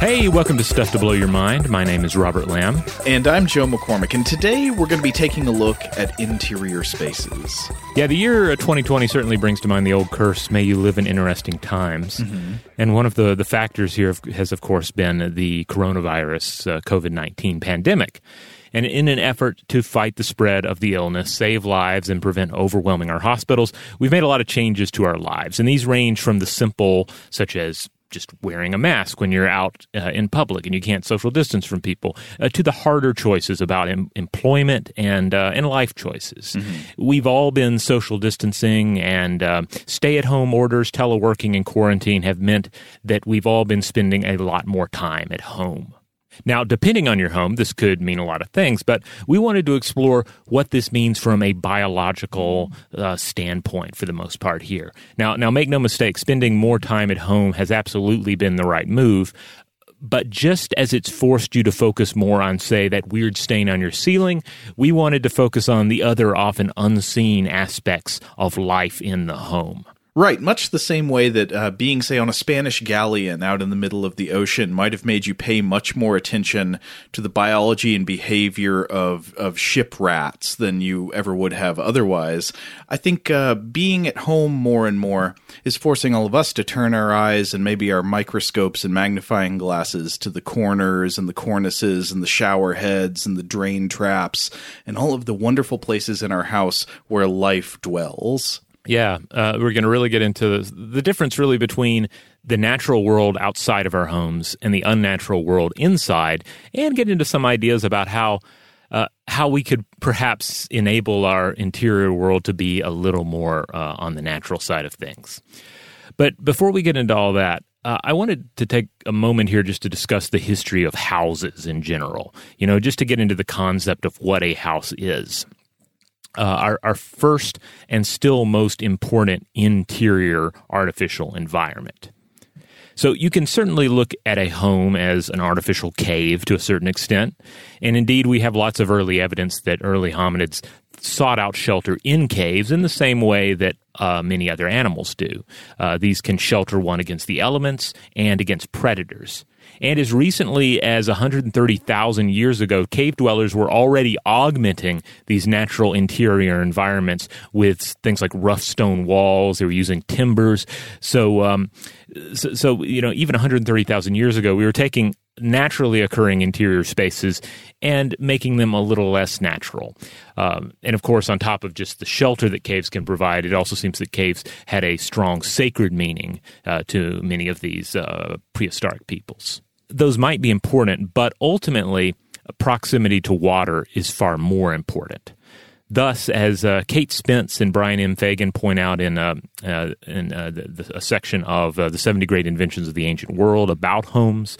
Hey, welcome to Stuff to Blow Your Mind. My name is Robert Lamb. And I'm Joe McCormick, and today we're going to be taking a look at interior spaces. Yeah, the year 2020 certainly brings to mind the old curse, may you live in interesting times. Mm-hmm. And one of the, the factors here has, of course, been the coronavirus uh, COVID 19 pandemic. And in an effort to fight the spread of the illness, save lives, and prevent overwhelming our hospitals, we've made a lot of changes to our lives. And these range from the simple, such as just wearing a mask when you're out uh, in public and you can't social distance from people, uh, to the harder choices about em- employment and uh, and life choices. Mm-hmm. We've all been social distancing and uh, stay at home orders, teleworking, and quarantine have meant that we've all been spending a lot more time at home. Now, depending on your home, this could mean a lot of things, but we wanted to explore what this means from a biological uh, standpoint for the most part here. Now, now, make no mistake, spending more time at home has absolutely been the right move. But just as it's forced you to focus more on, say, that weird stain on your ceiling, we wanted to focus on the other often unseen aspects of life in the home. Right, much the same way that uh, being, say, on a Spanish galleon out in the middle of the ocean might have made you pay much more attention to the biology and behavior of, of ship rats than you ever would have otherwise. I think uh, being at home more and more is forcing all of us to turn our eyes and maybe our microscopes and magnifying glasses to the corners and the cornices and the shower heads and the drain traps and all of the wonderful places in our house where life dwells. Yeah, uh, we're going to really get into the difference really between the natural world outside of our homes and the unnatural world inside, and get into some ideas about how uh, how we could perhaps enable our interior world to be a little more uh, on the natural side of things. But before we get into all that, uh, I wanted to take a moment here just to discuss the history of houses in general. You know, just to get into the concept of what a house is uh, our, our first and still most important interior artificial environment. So you can certainly look at a home as an artificial cave to a certain extent. And indeed, we have lots of early evidence that early hominids sought out shelter in caves in the same way that uh, many other animals do. Uh, these can shelter one against the elements and against predators. And as recently as 130,000 years ago, cave dwellers were already augmenting these natural interior environments with things like rough stone walls. They were using timbers. So, um, so, so, you know, even 130,000 years ago, we were taking naturally occurring interior spaces and making them a little less natural. Um, and of course, on top of just the shelter that caves can provide, it also seems that caves had a strong sacred meaning uh, to many of these uh, prehistoric peoples those might be important, but ultimately, proximity to water is far more important. Thus, as uh, Kate Spence and Brian M. Fagan point out in, uh, uh, in uh, the, the, a section of uh, the 70 Great Inventions of the Ancient World about homes,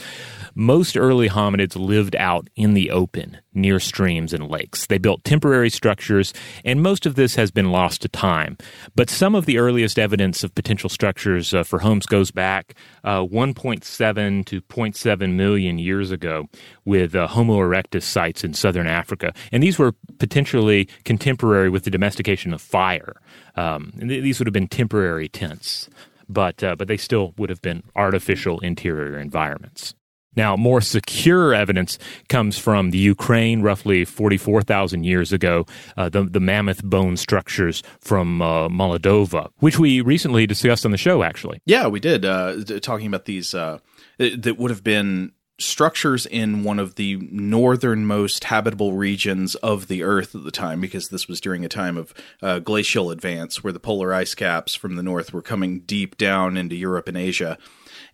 most early hominids lived out in the open near streams and lakes. They built temporary structures, and most of this has been lost to time. But some of the earliest evidence of potential structures uh, for homes goes back uh, 1.7 to 0.7 million years ago with Homo erectus sites in southern Africa. And these were potentially contemporary with the domestication of fire. Um, th- these would have been temporary tents. But, uh, but they still would have been artificial interior environments. Now, more secure evidence comes from the Ukraine, roughly 44,000 years ago, uh, the, the, mammoth bone structures from uh, Moldova, which we recently discussed on the show, actually. Yeah, we did, uh, talking about these uh, that would have been structures in one of the northernmost habitable regions of the Earth at the time, because this was during a time of uh, glacial advance where the polar ice caps from the north were coming deep down into Europe and Asia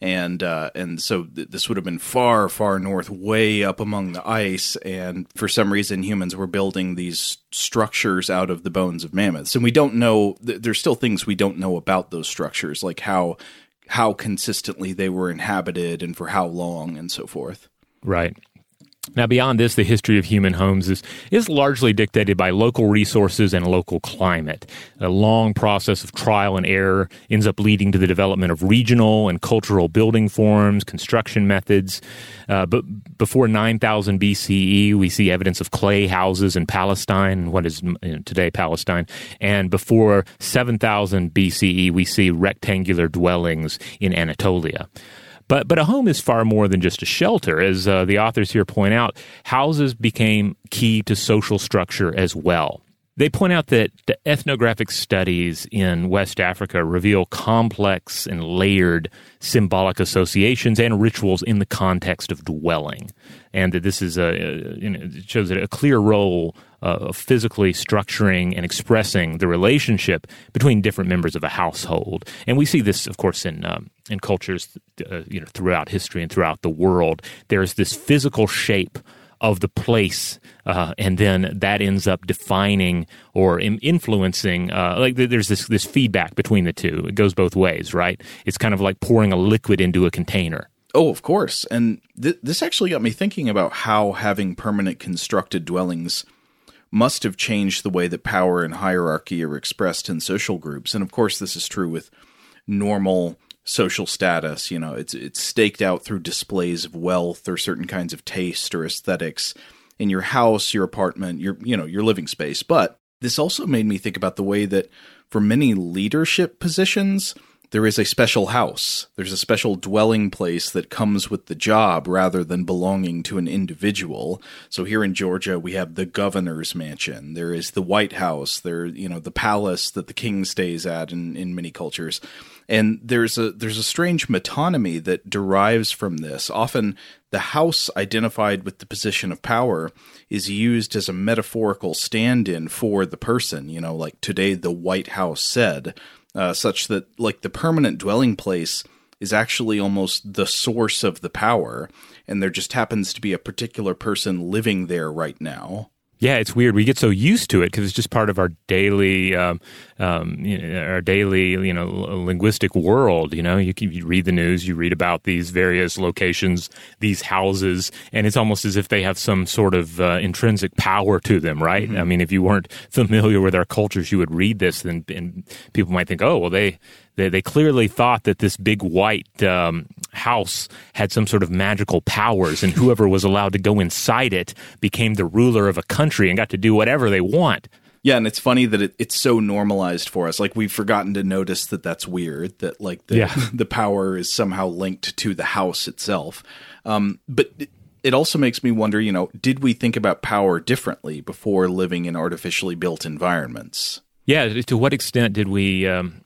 and uh, and so th- this would have been far far north, way up among the ice, and for some reason humans were building these structures out of the bones of mammoths, and we don't know. Th- there's still things we don't know about those structures, like how how consistently they were inhabited and for how long and so forth. Right. Now, beyond this, the history of human homes is, is largely dictated by local resources and local climate. A long process of trial and error ends up leading to the development of regional and cultural building forms, construction methods. Uh, but before 9000 BCE, we see evidence of clay houses in Palestine, what is you know, today Palestine. And before 7000 BCE, we see rectangular dwellings in Anatolia. But but a home is far more than just a shelter, as uh, the authors here point out. Houses became key to social structure as well. They point out that the ethnographic studies in West Africa reveal complex and layered symbolic associations and rituals in the context of dwelling, and that this is a you know, it shows a clear role uh, of physically structuring and expressing the relationship between different members of a household. And we see this, of course, in um, in cultures uh, you know throughout history and throughout the world. There's this physical shape of the place, uh, and then that ends up defining or influencing. Uh, like there's this this feedback between the two. It goes both ways, right? It's kind of like pouring a liquid into a container. Oh, of course. And th- this actually got me thinking about how having permanent constructed dwellings must have changed the way that power and hierarchy are expressed in social groups. And of course, this is true with normal social status. You know, it's it's staked out through displays of wealth or certain kinds of taste or aesthetics in your house, your apartment, your you know, your living space. But this also made me think about the way that for many leadership positions, there is a special house. There's a special dwelling place that comes with the job rather than belonging to an individual. So here in Georgia, we have the governor's mansion. There is the White House. There, you know, the palace that the king stays at in, in many cultures. And there's a there's a strange metonymy that derives from this. Often the house identified with the position of power is used as a metaphorical stand-in for the person, you know, like today the White House said uh, such that like the permanent dwelling place is actually almost the source of the power, and there just happens to be a particular person living there right now. Yeah, it's weird. We get so used to it because it's just part of our daily, um, um, you know, our daily, you know, linguistic world. You know, you, can, you read the news, you read about these various locations, these houses, and it's almost as if they have some sort of uh, intrinsic power to them, right? Mm-hmm. I mean, if you weren't familiar with our cultures, you would read this, and, and people might think, oh, well, they they, they clearly thought that this big white um, house had some sort of magical powers, and whoever was allowed to go inside it became the ruler of a country and got to do whatever they want. Yeah, and it's funny that it, it's so normalized for us. Like we've forgotten to notice that that's weird. That like the yeah. the power is somehow linked to the house itself. Um, but it, it also makes me wonder. You know, did we think about power differently before living in artificially built environments? Yeah. To what extent did we um,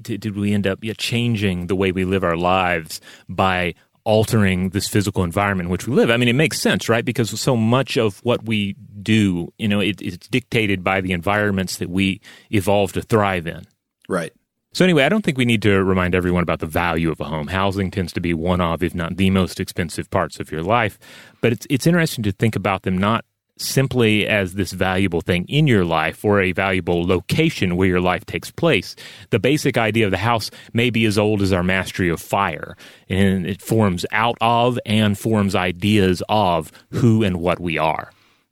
did, did we end up yeah, changing the way we live our lives by altering this physical environment in which we live. I mean, it makes sense, right? Because so much of what we do, you know, it, it's dictated by the environments that we evolve to thrive in. Right. So anyway, I don't think we need to remind everyone about the value of a home. Housing tends to be one of, if not the most expensive parts of your life, but it's it's interesting to think about them not simply as this valuable thing in your life or a valuable location where your life takes place. The basic idea of the house may be as old as our mastery of fire, and it forms out of and forms ideas of who and what we are.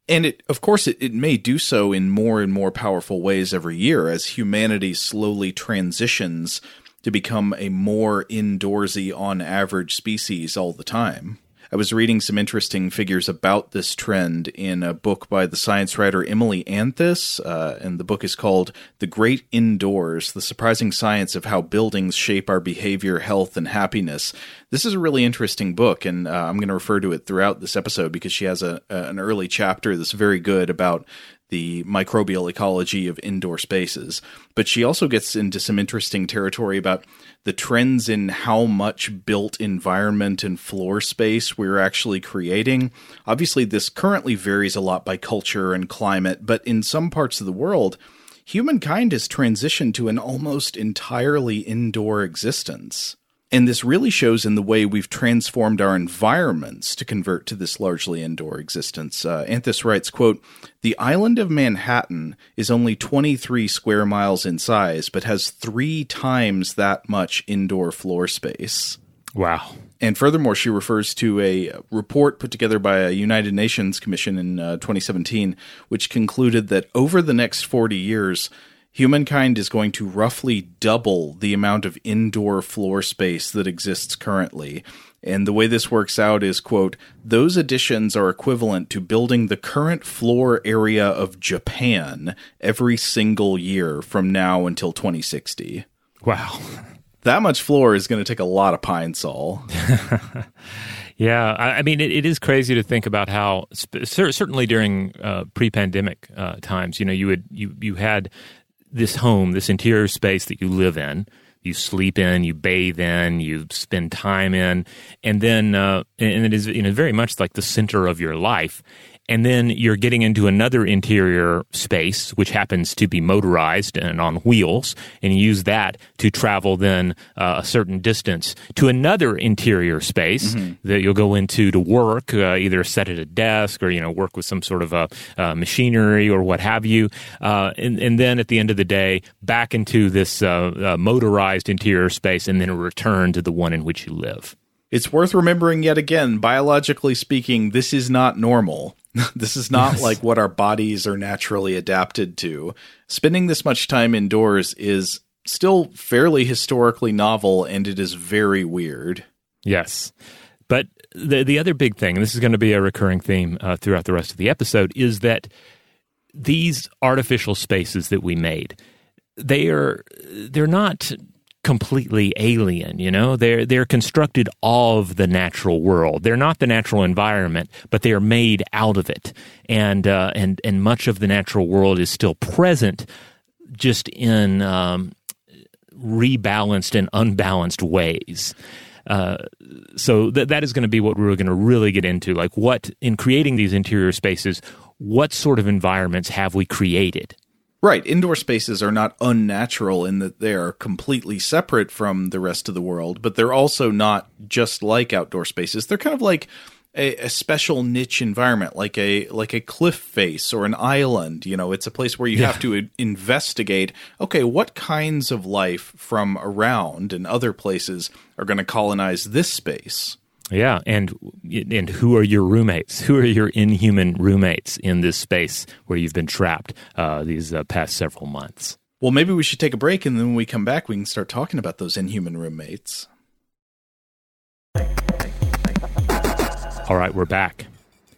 And it, of course, it, it may do so in more and more powerful ways every year as humanity slowly transitions to become a more indoorsy, on average species all the time. I was reading some interesting figures about this trend in a book by the science writer Emily Anthes, uh, and the book is called The Great Indoors The Surprising Science of How Buildings Shape Our Behavior, Health, and Happiness. This is a really interesting book, and uh, I'm going to refer to it throughout this episode because she has a, a, an early chapter that's very good about the microbial ecology of indoor spaces. But she also gets into some interesting territory about the trends in how much built environment and floor space we're actually creating. Obviously, this currently varies a lot by culture and climate, but in some parts of the world, humankind has transitioned to an almost entirely indoor existence. And this really shows in the way we've transformed our environments to convert to this largely indoor existence. Uh, Anthes writes, quote, The island of Manhattan is only 23 square miles in size, but has three times that much indoor floor space. Wow. And furthermore, she refers to a report put together by a United Nations commission in uh, 2017, which concluded that over the next 40 years, humankind is going to roughly double the amount of indoor floor space that exists currently. And the way this works out is, quote, those additions are equivalent to building the current floor area of Japan every single year from now until 2060. Wow. That much floor is going to take a lot of pine sol. yeah, I, mean, it, it is crazy to think about how, certainly during uh, pre-pandemic uh, times, you know, you would you you had this home, this interior space that you live in, you sleep in, you bathe in, you spend time in, and then uh, and it is you know very much like the center of your life and then you're getting into another interior space which happens to be motorized and on wheels and you use that to travel then uh, a certain distance to another interior space mm-hmm. that you'll go into to work uh, either set at a desk or you know work with some sort of a uh, machinery or what have you uh, and, and, then at the end of the day back into this uh, uh, motorized interior space and then return to the one in which you live it's worth remembering yet again, biologically speaking, this is not normal. this is not yes. like what our bodies are naturally adapted to. Spending this much time indoors is still fairly historically novel and it is very weird. Yes. But the the other big thing, and this is going to be a recurring theme uh, throughout the rest of the episode, is that these artificial spaces that we made, they are they're not completely alien you know? They're they're constructed of the natural world. They're not the natural environment but they are made out of it. And uh, and and much of the natural world is still present just in um, rebalanced and unbalanced ways. Uh, so th- that is going to be what we're going to really get into. Like what in creating these interior spaces what sort of environments have we created Right. Indoor spaces are not unnatural in that they are completely separate from the rest of the world, but they're also not just like outdoor spaces. They're kind of like a, a, special niche environment, like a like a cliff face or an island. You know, it's a place where you yeah. have to investigate. Okay, what kinds of life from around and other places are going to colonize this space? Yeah, and and who are your roommates? Who are your inhuman roommates in this space where you've been trapped uh, these uh, past several months? Well, maybe we should take a break, and then when we come back, we can start talking about those inhuman roommates. All right, we're back.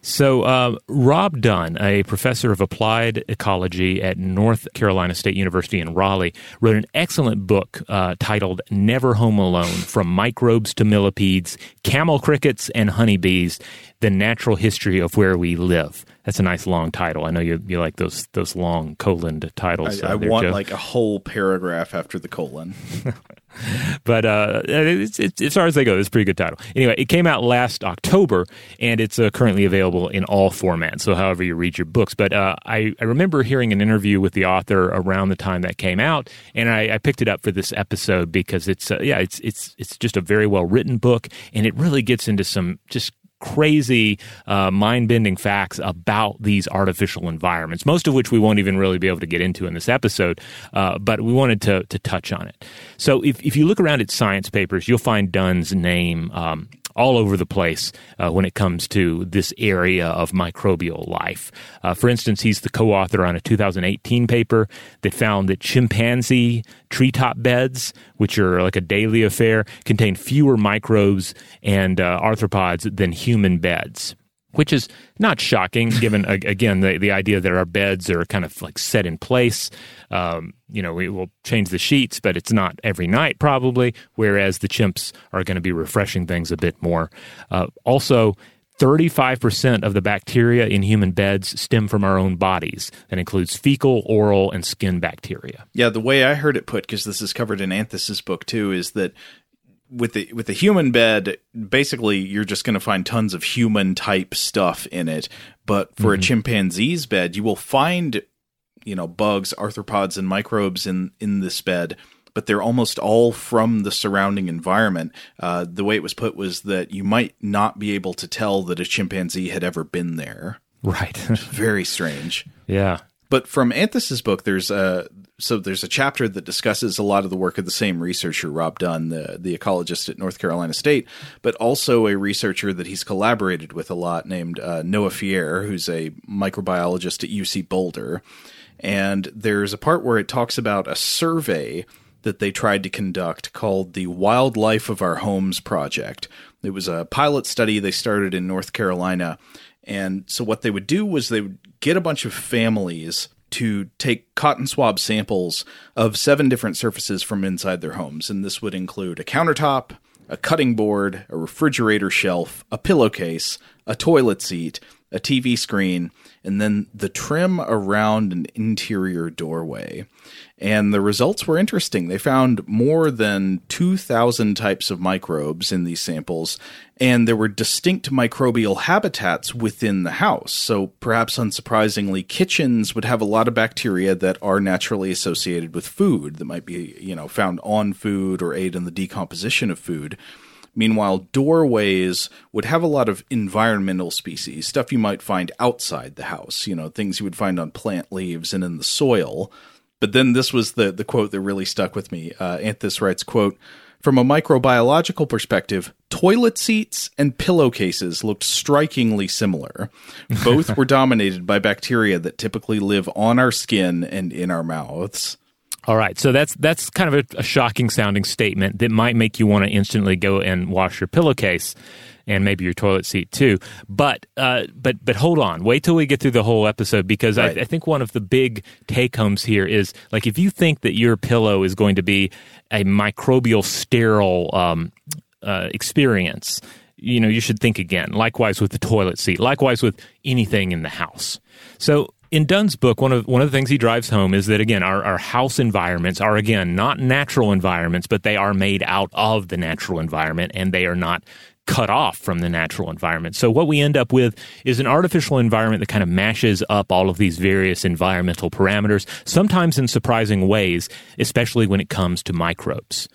So, uh, Rob Dunn, a professor of applied ecology at North Carolina State University in Raleigh, wrote an excellent book uh, titled Never Home Alone From Microbes to Millipedes, Camel Crickets, and Honeybees The Natural History of Where We Live. That's a nice long title. I know you, you like those those long colon titles. I, uh, I there, want Joe. like a whole paragraph after the colon. but uh, it's, it's, as far as they go, it's a pretty good title. Anyway, it came out last October, and it's uh, currently available in all formats. So, however you read your books. But uh, I, I remember hearing an interview with the author around the time that came out, and I, I picked it up for this episode because it's uh, yeah, it's it's it's just a very well written book, and it really gets into some just crazy, uh, mind bending facts about these artificial environments, most of which we won't even really be able to get into in this episode, uh, but we wanted to, to touch on it. So if, if you look around at science papers, you'll find Dunn's name um, all over the place uh, when it comes to this area of microbial life. Uh, for instance, he's the co author on a 2018 paper that found that chimpanzee treetop beds, which are like a daily affair, contain fewer microbes and uh, arthropods than human beds which is not shocking given again the, the idea that our beds are kind of like set in place um, you know we will change the sheets but it's not every night probably whereas the chimps are going to be refreshing things a bit more uh, also 35% of the bacteria in human beds stem from our own bodies. That includes fecal, oral, and skin bacteria. Yeah, the way I heard it put, because this is covered in Anthes's book too, is that with the with the human bed, basically you're just going to find tons of human type stuff in it. But for mm-hmm. a chimpanzee's bed, you will find you know bugs, arthropods, and microbes in in this bed. But they're almost all from the surrounding environment. Uh, the way it was put was that you might not be able to tell that a chimpanzee had ever been there. Right. Very strange. Yeah. But from Anthes's book, there's a so there's a chapter that discusses a lot of the work of the same researcher, Rob Dunn, the, the ecologist at North Carolina State, but also a researcher that he's collaborated with a lot named uh, Noah Fierer, who's a microbiologist at UC Boulder. And there's a part where it talks about a survey that they tried to conduct called the Wildlife of Our Homes Project. It was a pilot study they started in North Carolina. And so what they would do was they would get a bunch of families to take cotton swab samples of seven different surfaces from inside their homes. And this would include a countertop, a cutting board, a refrigerator shelf, a pillowcase, a toilet seat, a TV screen, and then the trim around an interior doorway. And the results were interesting. They found more than 2,000 types of microbes in these samples, and there were distinct microbial habitats within the house. So, perhaps unsurprisingly, kitchens would have a lot of bacteria that are naturally associated with food that might be, you know, found on food or aid in the decomposition of food. Meanwhile, doorways would have a lot of environmental species, stuff you might find outside the house, you know, things you would find on plant leaves and in the soil. But then this was the the quote that really stuck with me. Uh, Anthes writes, "quote From a microbiological perspective, toilet seats and pillowcases looked strikingly similar. Both were dominated by bacteria that typically live on our skin and in our mouths." All right, so that's that's kind of a, a shocking sounding statement that might make you want to instantly go and wash your pillowcase and maybe your toilet seat too. But uh, but but hold on, wait till we get through the whole episode because right. I, I, think one of the big take homes here is like if you think that your pillow is going to be a microbial sterile um, uh, experience. You know, you should think again. Likewise with the toilet seat. Likewise with anything in the house. So in Dunn's book, one of one of the things he drives home is that again, our, our house environments are again not natural environments, but they are made out of the natural environment, and they are not cut off from the natural environment. So what we end up with is an artificial environment that kind of mashes up all of these various environmental parameters, sometimes in surprising ways, especially when it comes to microbes.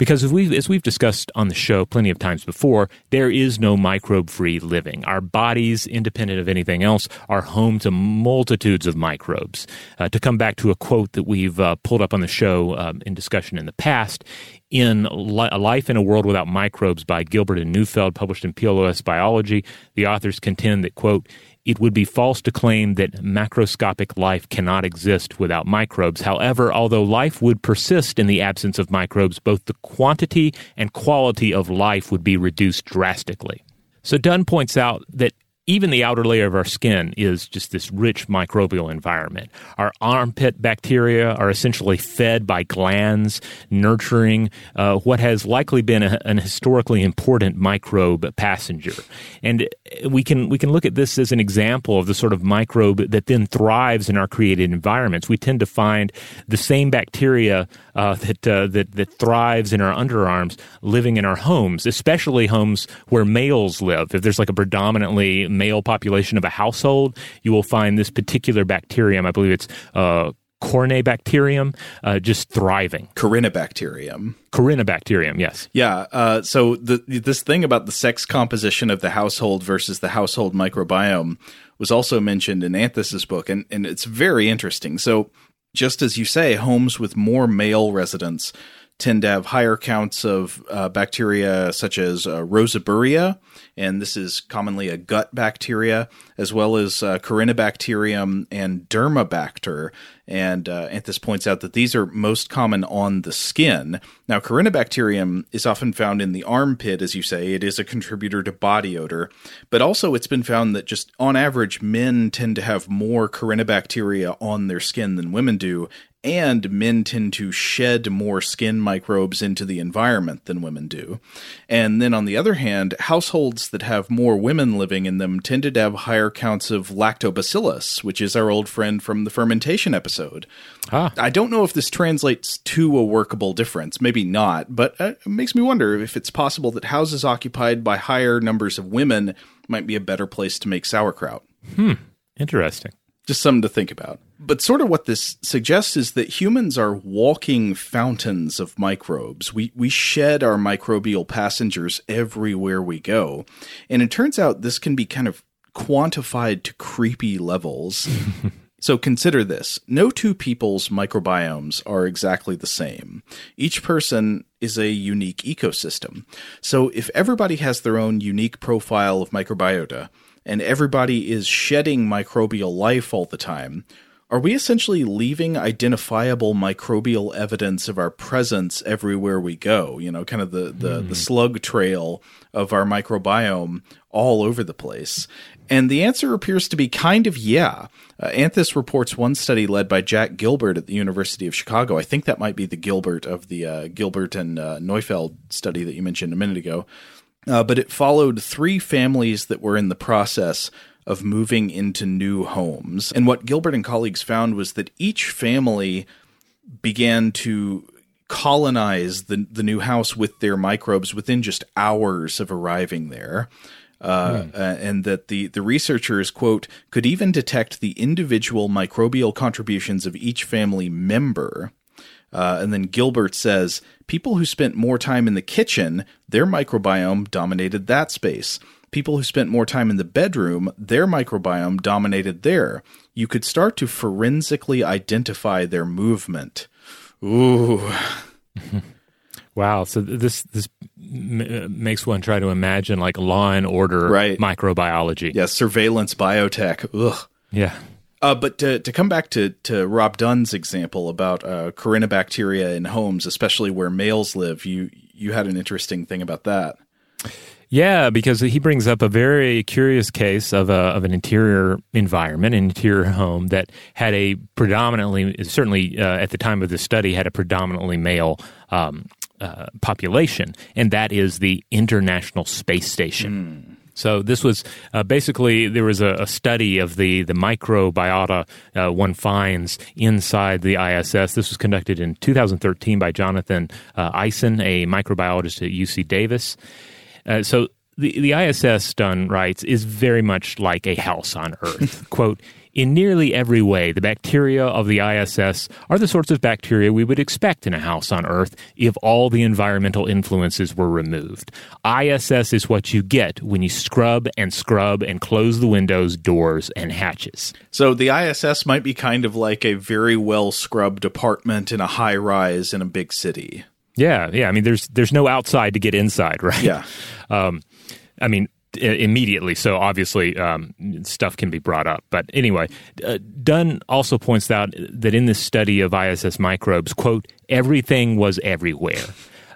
Because as we've, as we've discussed on the show plenty of times before, there is no microbe free living. Our bodies, independent of anything else, are home to multitudes of microbes. Uh, to come back to a quote that we've uh, pulled up on the show um, in discussion in the past, in A Life in a World Without Microbes by Gilbert and Neufeld, published in PLOS Biology, the authors contend that, quote, it would be false to claim that macroscopic life cannot exist without microbes. However, although life would persist in the absence of microbes, both the quantity and quality of life would be reduced drastically. So Dunn points out that even the outer layer of our skin is just this rich microbial environment. Our armpit bacteria are essentially fed by glands, nurturing uh, what has likely been a, an historically important microbe passenger. And we can we can look at this as an example of the sort of microbe that then thrives in our created environments. We tend to find the same bacteria uh, that uh, that that thrives in our underarms living in our homes, especially homes where males live. If there's like a predominantly male population of a household, you will find this particular bacterium. I believe it's uh, Corynebacterium, uh, just thriving. Corynebacterium. Corynebacterium, yes. Yeah. Uh, so the, this thing about the sex composition of the household versus the household microbiome was also mentioned in Anthes's book, and, and it's very interesting. So, just as you say, homes with more male residents tend to have higher counts of uh, bacteria such as uh, Roseburia, and this is commonly a gut bacteria, as well as uh, Corynebacterium and Dermabacter. And uh, Anthes points out that these are most common on the skin. Now, Corynebacterium is often found in the armpit, as you say. It is a contributor to body odor, but also it's been found that just on average, men tend to have more Corynebacteria on their skin than women do, and men tend to shed more skin microbes into the environment than women do. And then on the other hand, households that have more women living in them tended to have higher counts of lactobacillus, which is our old friend from the fermentation episode. Ah. I don't know if this translates to a workable difference, maybe not, but it makes me wonder if it's possible that houses occupied by higher numbers of women might be a better place to make sauerkraut. Hmm, interesting. Just something to think about. But sort of what this suggests is that humans are walking fountains of microbes. We we shed our microbial passengers everywhere we go. And it turns out this can be kind of quantified to creepy levels. So consider this no two people's microbiomes are exactly the same. Each person is a unique ecosystem. So if everybody has their own unique profile of microbiota, and everybody is shedding microbial life all the time, are we essentially leaving identifiable microbial evidence of our presence everywhere we go? You know, kind of the, the, mm. the slug trail of our microbiome all over the place. And the answer appears to be kind of yeah. Uh, Anthes reports one study led by Jack Gilbert at the University of Chicago. I think that might be the Gilbert of the uh, Gilbert and uh, Neufeld study that you mentioned a minute ago. Uh, but it followed three families that were in the process of moving into new homes. And what Gilbert and colleagues found was that each family began to colonize the, the new house with their microbes within just hours of arriving there. Uh, hmm. uh, and that the, the researchers, quote, could even detect the individual microbial contributions of each family member. Uh, and then Gilbert says people who spent more time in the kitchen, their microbiome dominated that space people who spent more time in the bedroom, their microbiome dominated there. You could start to forensically identify their movement. Ooh. wow. So this this m- makes one try to imagine like law and order right. microbiology. Yeah, surveillance biotech. Ugh. Yeah. Uh, but to, to come back to, to Rob Dunn's example about uh, Corynebacteria in homes, especially where males live, you you had an interesting thing about that. Yeah, because he brings up a very curious case of a of an interior environment, an interior home that had a predominantly, certainly uh, at the time of the study, had a predominantly male um, uh, population, and that is the International Space Station. Mm. So this was uh, basically there was a, a, study of the the microbiota uh, one finds inside the ISS. This was conducted in 2013 by Jonathan uh, Eisen, a microbiologist at UC Davis. Uh, so the, the ISS, Dunn writes, is very much like a house on Earth. Quote, in nearly every way, the bacteria of the ISS are the sorts of bacteria we would expect in a house on Earth if all the environmental influences were removed. ISS is what you get when you scrub and scrub and close the windows, doors, and hatches. So the ISS might be kind of like a very well scrubbed apartment in a high rise in a big city. Yeah, yeah. I mean, there's there's no outside to get inside, right? Yeah. Um, I mean, immediately. So obviously, um, stuff can be brought up. But anyway, uh, Dunn also points out that in this study of ISS microbes, quote, everything was everywhere.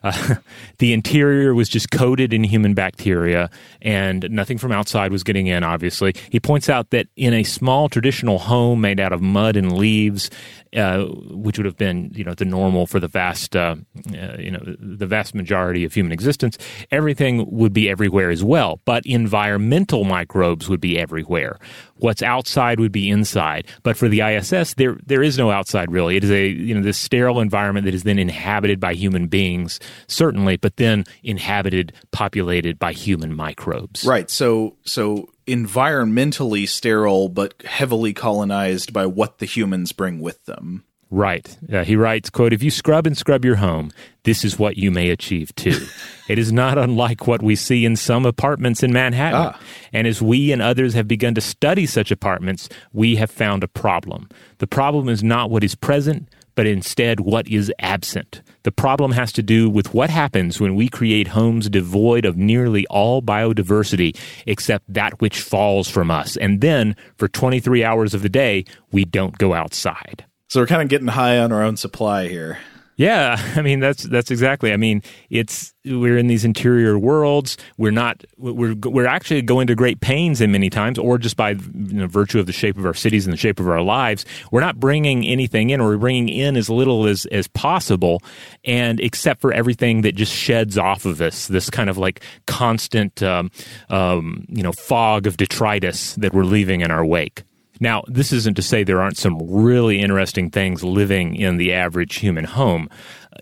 Uh, the interior was just coated in human bacteria, and nothing from outside was getting in, obviously. He points out that in a small traditional home made out of mud and leaves, uh, which would have been, you know, the normal for the vast, uh, uh, you know, the vast majority of human existence, everything would be everywhere as well. But environmental microbes would be everywhere. What's outside would be inside. But for the ISS, there there is no outside really. It is a you know this sterile environment that is then inhabited by human beings, certainly, but then inhabited, populated by human microbes. Right. So so environmentally sterile, but heavily colonized by what the humans bring with them. Right. Uh, he writes, quote, if you scrub and scrub your home, this is what you may achieve too. it is not unlike what we see in some apartments in Manhattan. Ah. And as we and others have begun to study such apartments, we have found a problem. The problem is not what is present, but instead what is absent. The problem has to do with what happens when we create homes devoid of nearly all biodiversity except that which falls from us. And then, for 23 hours of the day, we don't go outside. So we're kind of getting high on our own supply here. Yeah, I mean that's that's exactly. I mean, it's we're in these interior worlds. We're not. We're we're actually going to great pains in many times, or just by you know, virtue of the shape of our cities and the shape of our lives, we're not bringing anything in, or we're bringing in as little as as possible, and except for everything that just sheds off of us, this kind of like constant, um, um, you know, fog of detritus that we're leaving in our wake. Now, this isn't to say there aren't some really interesting things living in the average human home.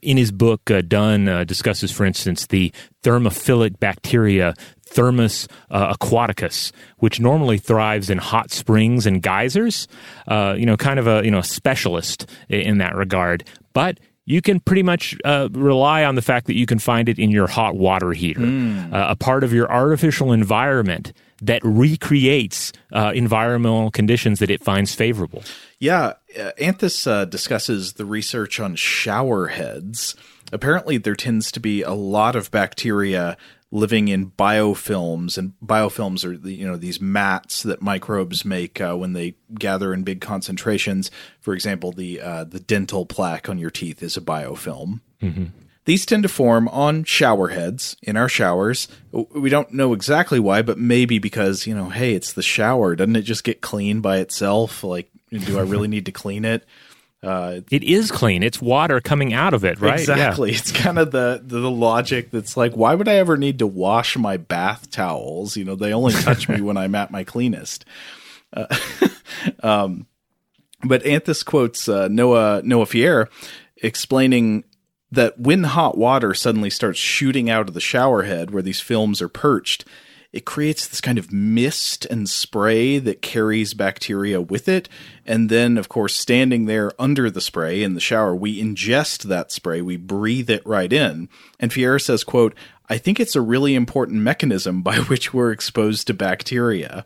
In his book, uh, Dunn uh, discusses, for instance, the thermophilic bacteria Thermus uh, aquaticus, which normally thrives in hot springs and geysers. Uh, you know, kind of a you know specialist in that regard, but you can pretty much uh, rely on the fact that you can find it in your hot water heater, mm. uh, a part of your artificial environment that recreates uh, environmental conditions that it finds favorable. Yeah, uh, Anthes uh, discusses the research on shower heads. Apparently, there tends to be a lot of bacteria living in biofilms, and biofilms are the, you know these mats that microbes make uh, when they gather in big concentrations. For example, the uh, the dental plaque on your teeth is a biofilm. Mm-hmm. These tend to form on shower heads in our showers. We don't know exactly why, but maybe because, you know, hey, it's the shower. Doesn't it just get clean by itself? Like, do I really need to clean it? Uh, it is clean. It's water coming out of it, right? Exactly. Yeah. It's kind of the, the, logic that's like, why would I ever need to wash my bath towels? You know, they only touch me when I'm at my cleanest. Uh, um, but Anthes quotes uh, Noah Noah Fierer explaining that when hot water suddenly starts shooting out of the shower head where these films are perched, it creates this kind of mist and spray that carries bacteria with it. And then, of course, standing there under the spray in the shower, we ingest that spray, we breathe it right in. And Fierer says, quote, I think it's a really important mechanism by which we're exposed to bacteria.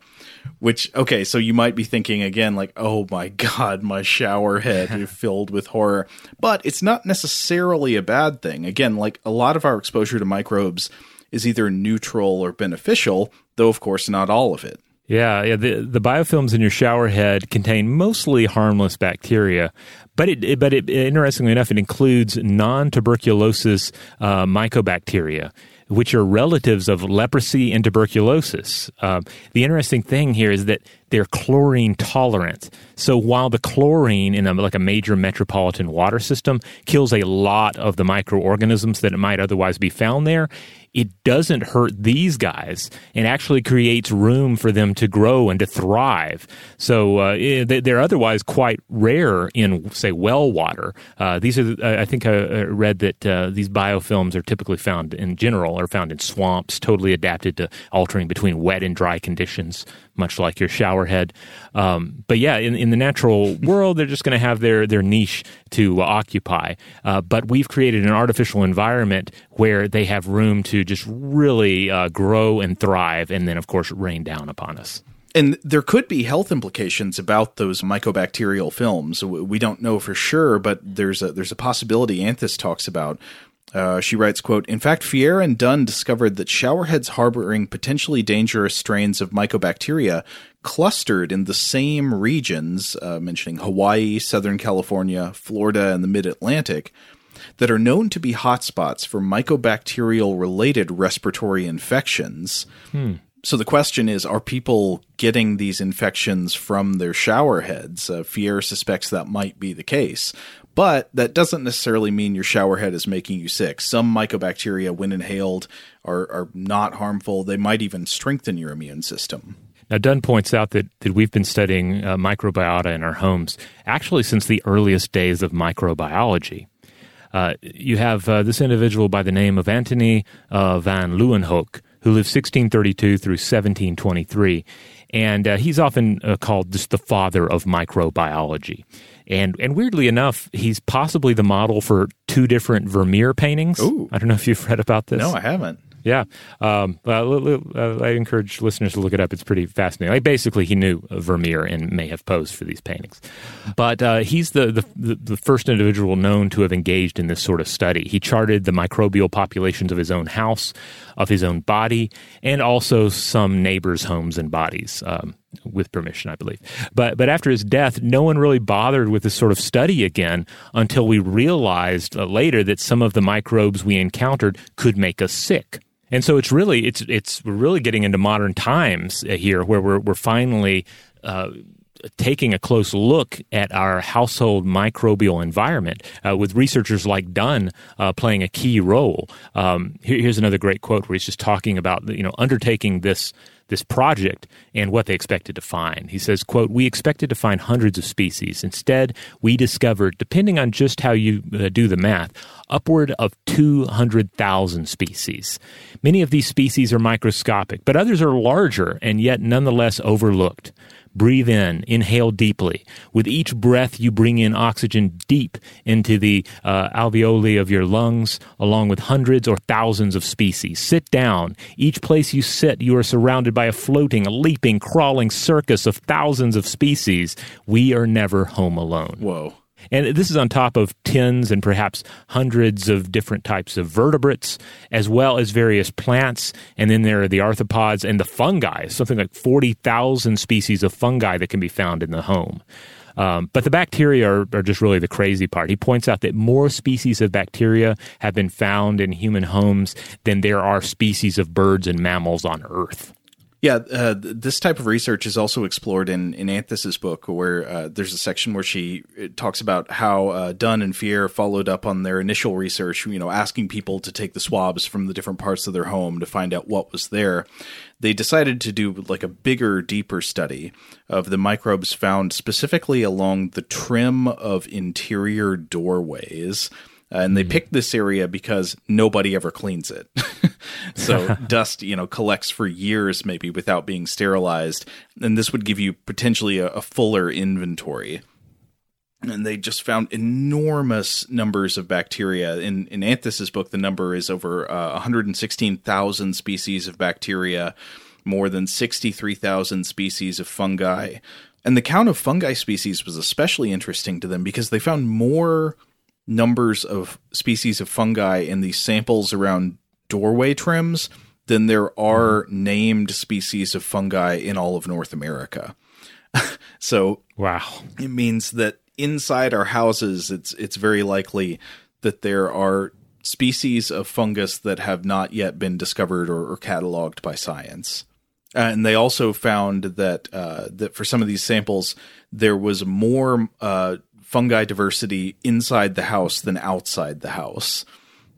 Which, okay, so you might be thinking again, like, oh my God, my shower head is filled with horror. But it's not necessarily a bad thing. Again, like a lot of our exposure to microbes is either neutral or beneficial, though of course not all of it. Yeah, yeah. The, the biofilms in your shower head contain mostly harmless bacteria, but it, it but it, interestingly enough, it includes non-tuberculosis uh, mycobacteria, which are relatives of leprosy and tuberculosis. Uh, the interesting thing here is that they're chlorine tolerant. So while the chlorine in a, like a major metropolitan water system kills a lot of the microorganisms that might otherwise be found there, it doesn't hurt these guys and actually creates room for them to grow and to thrive. So uh, eh, they're otherwise quite rare in, say, well water. Uh, these are, I think I read that uh, these biofilms are typically found in general, are found in swamps, totally adapted to altering between wet and dry conditions much like your shower head. Um, but yeah, in, in the natural world, they're just going to have their, their niche to uh, occupy. Uh, but we've created an artificial environment where they have room to just really uh, grow and thrive, and then, of course, rain down upon us. And there could be health implications about those mycobacterial films. We don't know for sure, but there's a there's a possibility. Anthes talks about uh, she writes, quote, In fact, Fierer and Dunn discovered that showerheads harboring potentially dangerous strains of mycobacteria clustered in the same regions, uh, mentioning Hawaii, Southern California, Florida, and the mid-Atlantic, that are known to be hotspots for mycobacterial related respiratory infections. Hmm. So the question is, are people getting these infections from their shower heads? Uh, Fierer suspects that might be the case. But that doesn't necessarily mean your shower head is making you sick. Some mycobacteria, when inhaled, are, are not harmful. They might even strengthen your immune system. Now, Dunn points out that, that we've been studying uh, microbiota in our homes actually since the earliest days of microbiology. Uh, you have uh, this individual by the name of Antony uh, van Leeuwenhoek, who lived 1632 through 1723. And uh, he's often uh, called just the father of microbiology. And and weirdly enough, he's possibly the model for two different Vermeer paintings. Ooh. I don't know if you've read about this. No, I haven't. Yeah, um, uh, I encourage listeners to look it up. It's pretty fascinating. Like basically, he knew Vermeer and may have posed for these paintings, but uh, he's the, the the first individual known to have engaged in this sort of study. He charted the microbial populations of his own house, of his own body, and also some neighbors' homes and bodies. Um, with permission, I believe. But but after his death, no one really bothered with this sort of study again until we realized uh, later that some of the microbes we encountered could make us sick. And so it's really it's it's we're really getting into modern times uh, here where we're we're finally uh, taking a close look at our household microbial environment uh, with researchers like Dunn uh, playing a key role. Um, here, here's another great quote where he's just talking about you know undertaking this this project and what they expected to find. He says, quote, we expected to find hundreds of species. Instead, we discovered, depending on just how you uh, do the math, upward of 200,000 species. Many of these species are microscopic, but others are larger and yet nonetheless overlooked. Breathe in, inhale deeply. With each breath, you bring in oxygen deep into the uh, alveoli of your lungs, along with hundreds or thousands of species. Sit down. Each place you sit, you are surrounded by a floating, leaping, crawling circus of thousands of species. We are never home alone. Whoa. And this is on top of tens and perhaps hundreds of different types of vertebrates, as well as various plants. And then there are the arthropods and the fungi, something like 40,000 species of fungi that can be found in the home. Um, but the bacteria are, are, just really the crazy part. He points out that more species of bacteria have been found in human homes than there are species of birds and mammals on Earth. Yeah, uh, this type of research is also explored in in Anthes's book, where uh, there's a section where she talks about how uh, Dunn and Fierer followed up on their initial research. You know, asking people to take the swabs from the different parts of their home to find out what was there. They decided to do like a bigger, deeper study of the microbes found specifically along the trim of interior doorways uh, and they mm-hmm. picked this area because nobody ever cleans it. so dust, you know, collects for years maybe without being sterilized, and this would give you potentially a, a fuller inventory. And they just found enormous numbers of bacteria. In in Anthes's book, the number is over uh, 116,000 species of bacteria, more than 63,000 species of fungi. And the count of fungi species was especially interesting to them because they found more numbers of species of fungi in these samples around doorway trims than there are named species of fungi in all of North America. so wow. It means that inside our houses it's it's very likely that there are species of fungus that have not yet been discovered or, or cataloged by science. Uh, and they also found that uh, that for some of these samples there was more uh, fungi diversity inside the house than outside the house,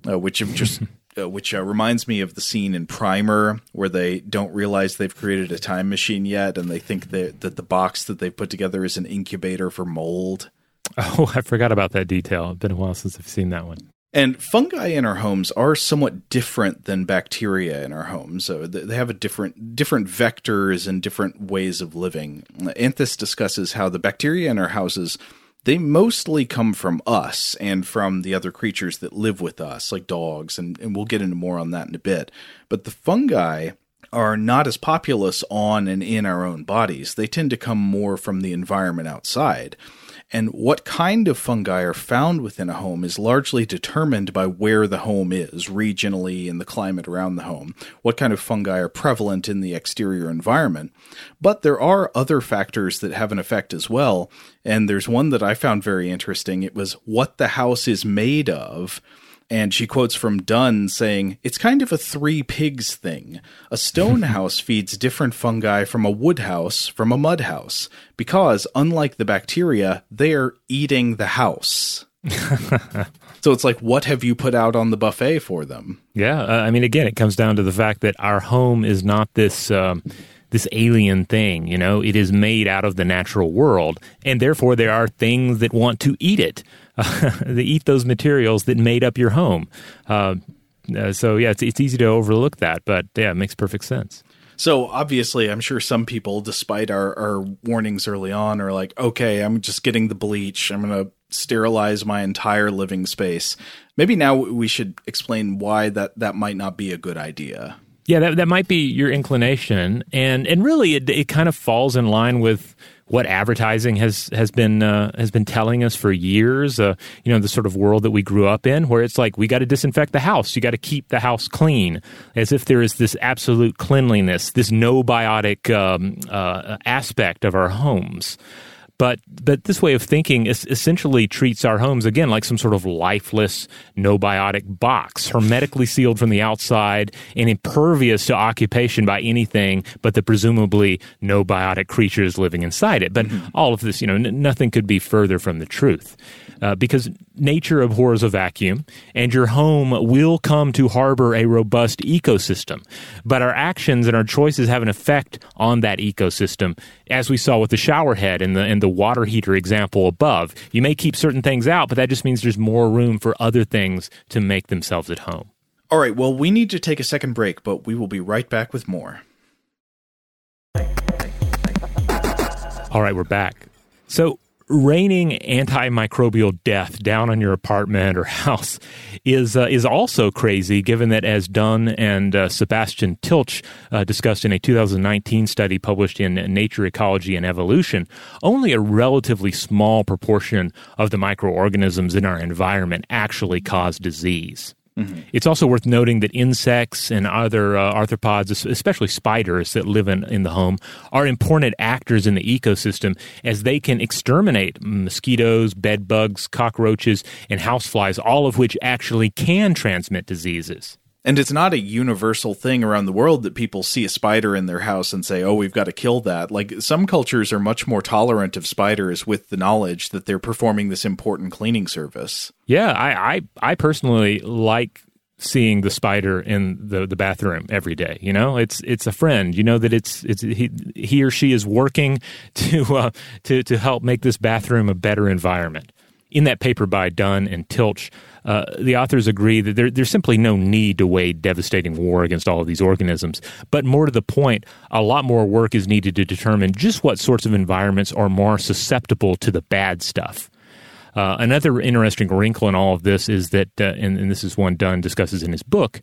uh, which just uh, which uh, reminds me of the scene in Primer where they don't realize they've created a time machine yet, and they think that that the box that they put together is an incubator for mold. Oh, I forgot about that detail. It's been a while since I've seen that one. And fungi in our homes are somewhat different than bacteria in our homes. So they have a different different vectors and different ways of living. Anthes discusses how the bacteria in our houses they mostly come from us and from the other creatures that live with us, like dogs, and, and we'll get into more on that in a bit. But the fungi are not as populous on and in our own bodies. They tend to come more from the environment outside. And what kind of fungi are found within a home is largely determined by where the home is, regionally, and the climate around the home. What kind of fungi are prevalent in the exterior environment. But there are other factors that have an effect as well. And there's one that I found very interesting. It was what the house is made of and she quotes from Dunn saying, It's kind of a three pigs thing. A stone house feeds different fungi from a wood house from a mud house, because, unlike the bacteria, they're eating the house. so it's like, what have you put out on the buffet for them? Yeah. Uh, I mean, again, it comes down to the fact that our home is not this. Um, this alien thing, you know, it is made out of the natural world, and therefore there are things that want to eat it. they eat those materials that made up your home. Uh, uh, so yeah, it's it's easy to overlook that, but yeah, it makes perfect sense. So obviously, I'm sure some people, despite our, our warnings early on, are like, okay, I'm just getting the bleach. I'm going to sterilize my entire living space. Maybe now we should explain why that, that might not be a good idea. Yeah, that, that might be your inclination. And, and really, it, it kind of falls in line with what advertising has has been uh, has been telling us for years. Uh, you know, the sort of world that we grew up in, where it's like we got to disinfect the house, you got to keep the house clean, as if there is this absolute cleanliness, this no biotic um, uh, aspect of our homes. But but this way of thinking essentially treats our homes again like some sort of lifeless, no biotic box, hermetically sealed from the outside and impervious to occupation by anything but the presumably no biotic creatures living inside it. But mm-hmm. all of this, you know, n- nothing could be further from the truth uh, because nature abhors a vacuum, and your home will come to harbor a robust ecosystem. But our actions and our choices have an effect on that ecosystem, as we saw with the shower head and the and the water heater example above. You may keep certain things out, but that just means there's more room for other things to make themselves at home. All right, well, we need to take a second break, but we will be right back with more. All right, we're back. So, raining antimicrobial death down on your apartment or house is uh, is also crazy. Given that, as Dunn and uh, Sebastian Tilch uh, discussed in a 2019 study published in Nature Ecology and Evolution, only a relatively small proportion of the microorganisms in our environment actually cause disease. Mm-hmm. It's also worth noting that insects and other uh, arthropods, especially spiders that live in, in the home, are important actors in the ecosystem as they can exterminate mosquitoes, bed bugs, cockroaches, and houseflies, all of which actually can transmit diseases. And it's not a universal thing around the world that people see a spider in their house and say, oh, we've got to kill that. Like some cultures are much more tolerant of spiders with the knowledge that they're performing this important cleaning service. Yeah, I, I, I personally like seeing the spider in the, the bathroom every day. You know, it's it's a friend. You know that it's it's he, he or she is working to uh, to to help make this bathroom a better environment. In that paper by Dunn and Tilch, uh, the authors agree that there, there's simply no need to wage devastating war against all of these organisms. But more to the point, a lot more work is needed to determine just what sorts of environments are more susceptible to the bad stuff. Uh, another interesting wrinkle in all of this is that, uh, and, and this is one Dunn discusses in his book,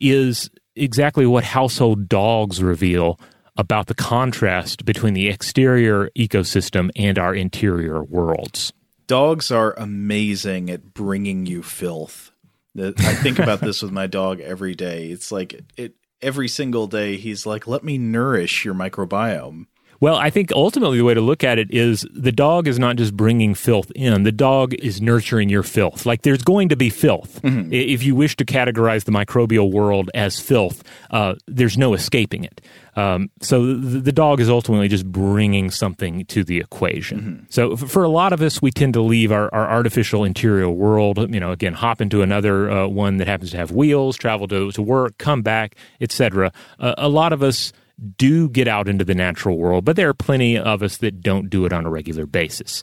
is exactly what household dogs reveal about the contrast between the exterior ecosystem and our interior worlds. Dogs are amazing at bringing you filth. I think about this with my dog every day. It's like it every single day he's like, "Let me nourish your microbiome." Well, I think ultimately the way to look at it is the dog is not just bringing filth in, the dog is nurturing your filth. Like there's going to be filth. Mm-hmm. If you wish to categorize the microbial world as filth, uh, there's no escaping it. Um, so the, the, dog is ultimately just bringing something to the equation. Mm-hmm. So for a lot of us, we tend to leave our, our, artificial interior world. You know, again, hop into another uh, one that happens to have wheels, travel to, to work, come back, etc. Uh, a lot of us do get out into the natural world, but there are plenty of us that don't do it on a regular basis.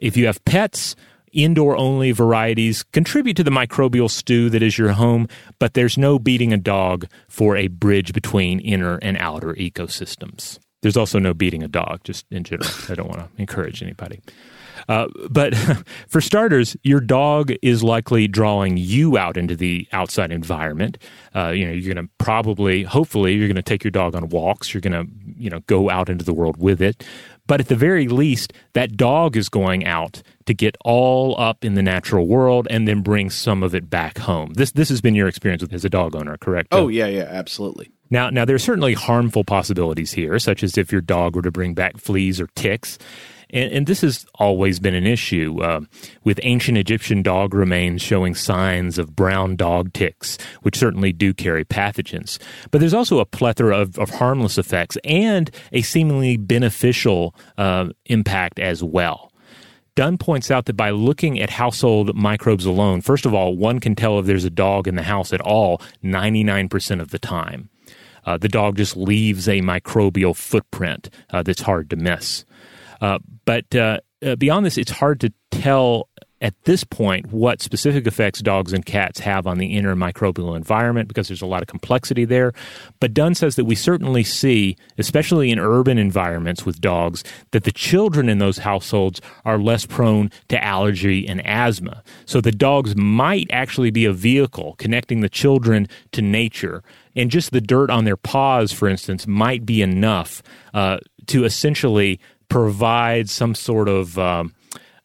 If you have pets, indoor only varieties contribute to the microbial stew that is your home, but there's no beating a dog for a bridge between inner and outer ecosystems. There's also no beating a dog, just in general. I don't want to encourage anybody. Uh, but for starters, your dog is likely drawing you out into the outside environment. Uh, you know, you're going to probably, hopefully, you're going to take your dog on walks. You're going to, you know, go out into the world with it. But at the very least, that dog is going out to get all up in the natural world and then bring some of it back home. This this has been your experience with as a dog owner, correct? Oh yeah, yeah, absolutely. Now, now there are certainly harmful possibilities here, such as if your dog were to bring back fleas or ticks. And, and this has always been an issue, uh, with ancient Egyptian dog remains showing signs of brown dog ticks, which certainly do carry pathogens. But there's also a plethora of, of harmless effects and a seemingly beneficial uh, impact as well. Dunn points out that by looking at household microbes alone, first of all, one can tell if there's a dog in the house at all 99% of the time. Uh, the dog just leaves a microbial footprint uh, that's hard to miss. Uh, but uh, uh, beyond this, it's hard to tell at this point what specific effects dogs and cats have on the inner microbial environment because there's a lot of complexity there. But Dunn says that we certainly see, especially in urban environments with dogs, that the children in those households are less prone to allergy and asthma. So the dogs might actually be a vehicle connecting the children to nature. And just the dirt on their paws, for instance, might be enough uh, to essentially provide some sort of um,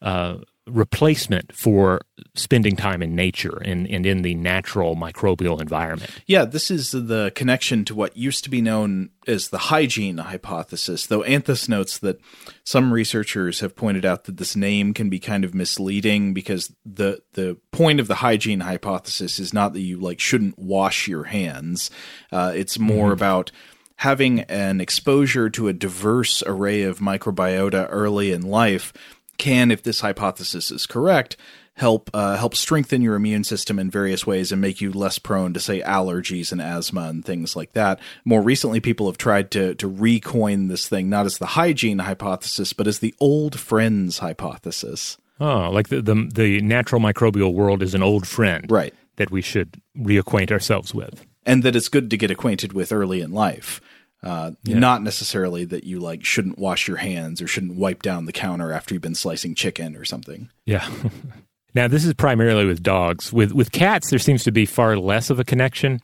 uh, replacement for spending time in nature and, and in the natural microbial environment. Yeah, this is the connection to what used to be known as the hygiene hypothesis, though Anthes notes that some researchers have pointed out that this name can be kind of misleading because the the point of the hygiene hypothesis is not that you like shouldn't wash your hands. Uh, it's more mm-hmm. about having an exposure to a diverse array of microbiota early in life can, if this hypothesis is correct, help uh, help strengthen your immune system in various ways and make you less prone to say allergies and asthma and things like that. More recently, people have tried to to recoin this thing not as the hygiene hypothesis, but as the old friends hypothesis. Oh, like the the, the natural microbial world is an old friend, right? That we should reacquaint ourselves with and that it's good to get acquainted with early in life. Uh, Not necessarily that you like shouldn't wash your hands or shouldn't wipe down the counter after you've been slicing chicken or something. Yeah. now, this is primarily with dogs. With with cats, there seems to be far less of a connection.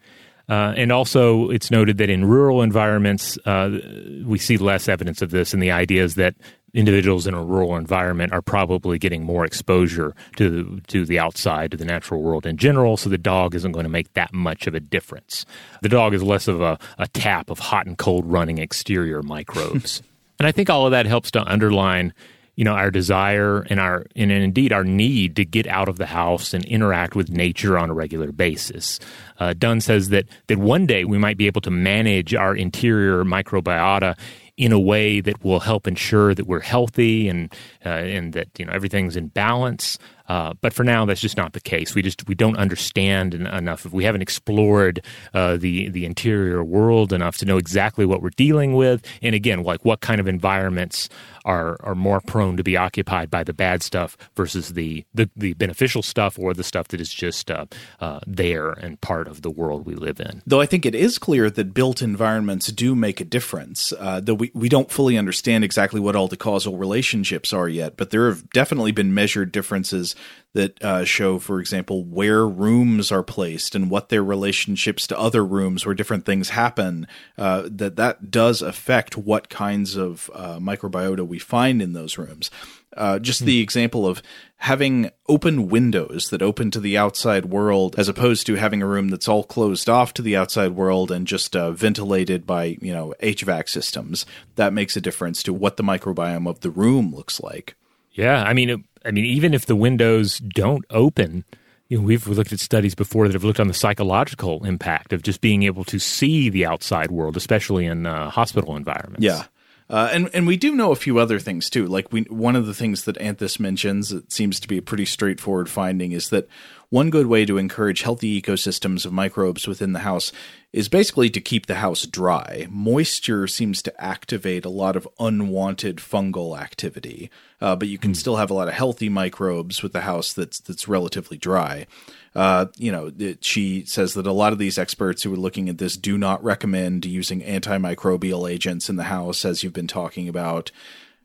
Uh, and also, it's noted that in rural environments, uh, we see less evidence of this. And the idea is that individuals in a rural environment are probably getting more exposure to the, to the outside, to the natural world in general. So the dog isn't going to make that much of a difference. The dog is less of a, a tap of hot and cold running exterior microbes. and I think all of that helps to underline you know our desire and our and indeed our need to get out of the house and interact with nature on a regular basis. Uh, Dunn says that that one day we might be able to manage our interior microbiota in a way that will help ensure that we're healthy and uh, and that you know everything's in balance. Uh, but for now, that's just not the case. We just we don't understand enough. We haven't explored uh, the the interior world enough to know exactly what we're dealing with. And again, like what kind of environments are are more prone to be occupied by the bad stuff versus the the, the beneficial stuff or the stuff that is just uh, uh, there and part of the world we live in. Though I think it is clear that built environments do make a difference. Uh, though we we don't fully understand exactly what all the causal relationships are yet, but there have definitely been measured differences that uh, show, for example, where rooms are placed and what their relationships to other rooms where different things happen. Uh, that that does affect what kinds of uh, microbiota we find in those rooms. Uh, just the hmm. example of having open windows that open to the outside world, as opposed to having a room that's all closed off to the outside world and just uh, ventilated by you know HVAC systems. That makes a difference to what the microbiome of the room looks like. Yeah, I mean, I mean, even if the windows don't open, you know, we've looked at studies before that have looked on the psychological impact of just being able to see the outside world, especially in uh, hospital environments. Yeah. Uh, and and we do know a few other things too. Like we, one of the things that Anthes mentions, it seems to be a pretty straightforward finding, is that one good way to encourage healthy ecosystems of microbes within the house is basically to keep the house dry. Moisture seems to activate a lot of unwanted fungal activity, uh, but you can mm. still have a lot of healthy microbes with the house that's that's relatively dry. Uh, you know, it, she says that a lot of these experts who are looking at this do not recommend using antimicrobial agents in the house, as you've been talking about.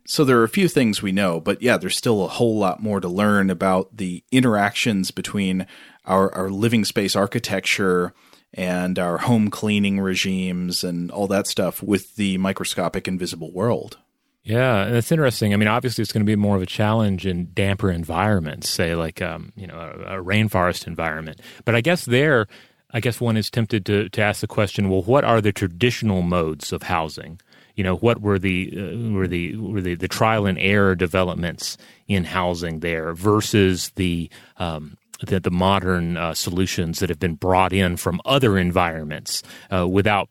So there are a few things we know, but yeah, there's still a whole lot more to learn about the interactions between our, our living space architecture and our home cleaning regimes and all that stuff with the microscopic invisible world. Yeah, and it's interesting. I mean, obviously, it's going to be more of a challenge in damper environments, say like um, you know a, a rainforest environment. But I guess there, I guess one is tempted to to ask the question: Well, what are the traditional modes of housing? You know, what were the uh, were the were the, the trial and error developments in housing there versus the um, the, the modern uh, solutions that have been brought in from other environments uh, without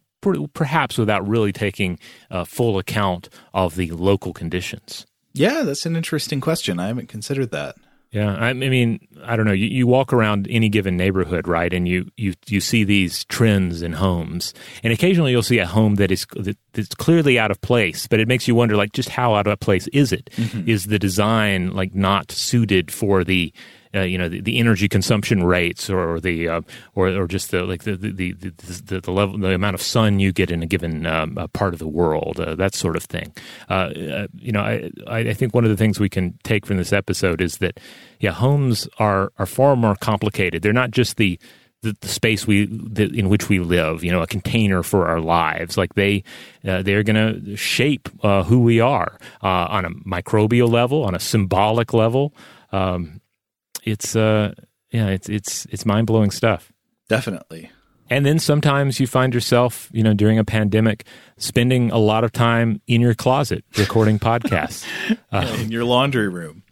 perhaps without really taking uh, full account of the local conditions? Yeah, that's an interesting question. I haven't considered that. Yeah, I, mean, I don't know. You, you, walk around any given neighborhood, right, and you, you you see these trends in homes, and occasionally you'll see a home that is that's clearly out of place, but it makes you wonder, like, just how out of place is it? Mm-hmm. Is the design like not suited for the uh, you know the, the, energy consumption rates or the uh, or or just the like the the, the the, level the amount of sun you get in a given um, uh, part of the world uh, that sort of thing. Uh, uh, you know, I I think one of the things we can take from this episode is that yeah, homes are are far more complicated. They're not just the the, the, space we the, in which we live, you know, a container for our lives. Like they uh, they're going to shape uh, who we are uh, on a microbial level, on a symbolic level. Um, it's uh yeah, it's it's it's mind blowing stuff. Definitely. And then sometimes you find yourself, you know, during a pandemic, spending a lot of time in your closet recording podcasts, uh, in your laundry room.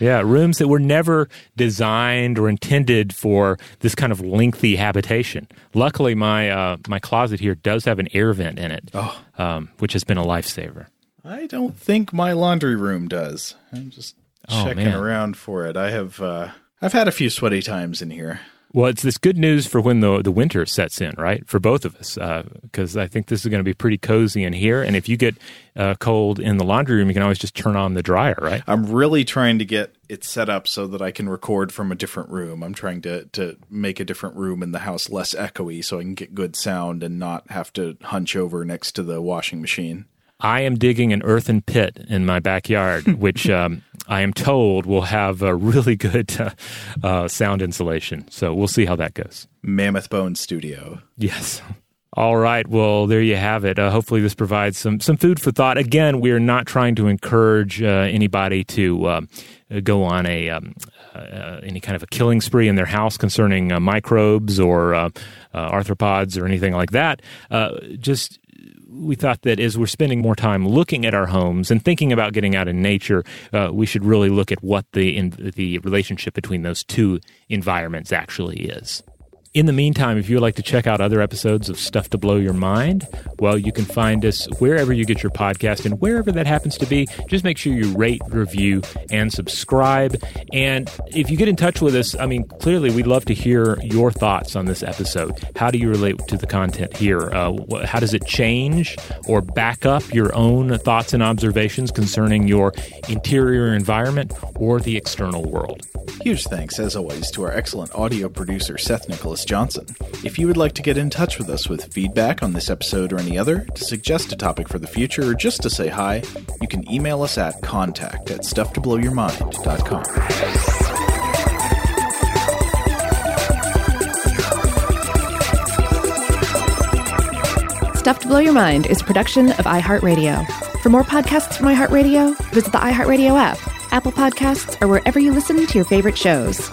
Yeah, rooms that were never designed or intended for this kind of lengthy habitation. Luckily, my uh, my closet here does have an air vent in it, oh. um, which has been a lifesaver. I don't think my laundry room does. I'm just oh, checking man. around for it. I have uh, I've had a few sweaty times in here. Well, it's this good news for when the the winter sets in, right? For both of us, because uh, I think this is going to be pretty cozy in here. And if you get uh, cold in the laundry room, you can always just turn on the dryer, right? I'm really trying to get it set up so that I can record from a different room. I'm trying to to make a different room in the house less echoey, so I can get good sound and not have to hunch over next to the washing machine. I am digging an earthen pit in my backyard, which um, I am told will have a really good uh, uh, sound insulation. So we'll see how that goes. Mammoth Bone Studio. Yes. All right. Well, there you have it. Uh, hopefully, this provides some some food for thought. Again, we are not trying to encourage uh, anybody to uh, go on a um, uh, any kind of a killing spree in their house concerning microbes or arthropods or anything like that. just we thought that as we're spending more time looking at our homes and thinking about getting out in nature, uh, we should really look at what the in, the relationship between those two environments actually is. In the meantime, if you would like to check out other episodes of Stuff to Blow Your Mind, well, you can find us wherever you get your podcast and wherever that happens to be. Just make sure you rate, review, and subscribe. And if you get in touch with us, I mean, clearly we'd love to hear your thoughts on this episode. How do you relate to the content here? Uh, how does it change or back up your own thoughts and observations concerning your interior environment or the external world? Huge thanks, as always, to our excellent audio producer, Seth Nicholas Johnson. If you would like to get in touch with us with feedback on this episode or any other, to suggest a topic for the future, or just to say hi, you can email us at contact at stufftoblowyourmind.com. Stuff to Blow Your Mind is a production of iHeartRadio. For more podcasts from iHeartRadio, visit the iHeartRadio app, Apple Podcasts, or wherever you listen to your favorite shows.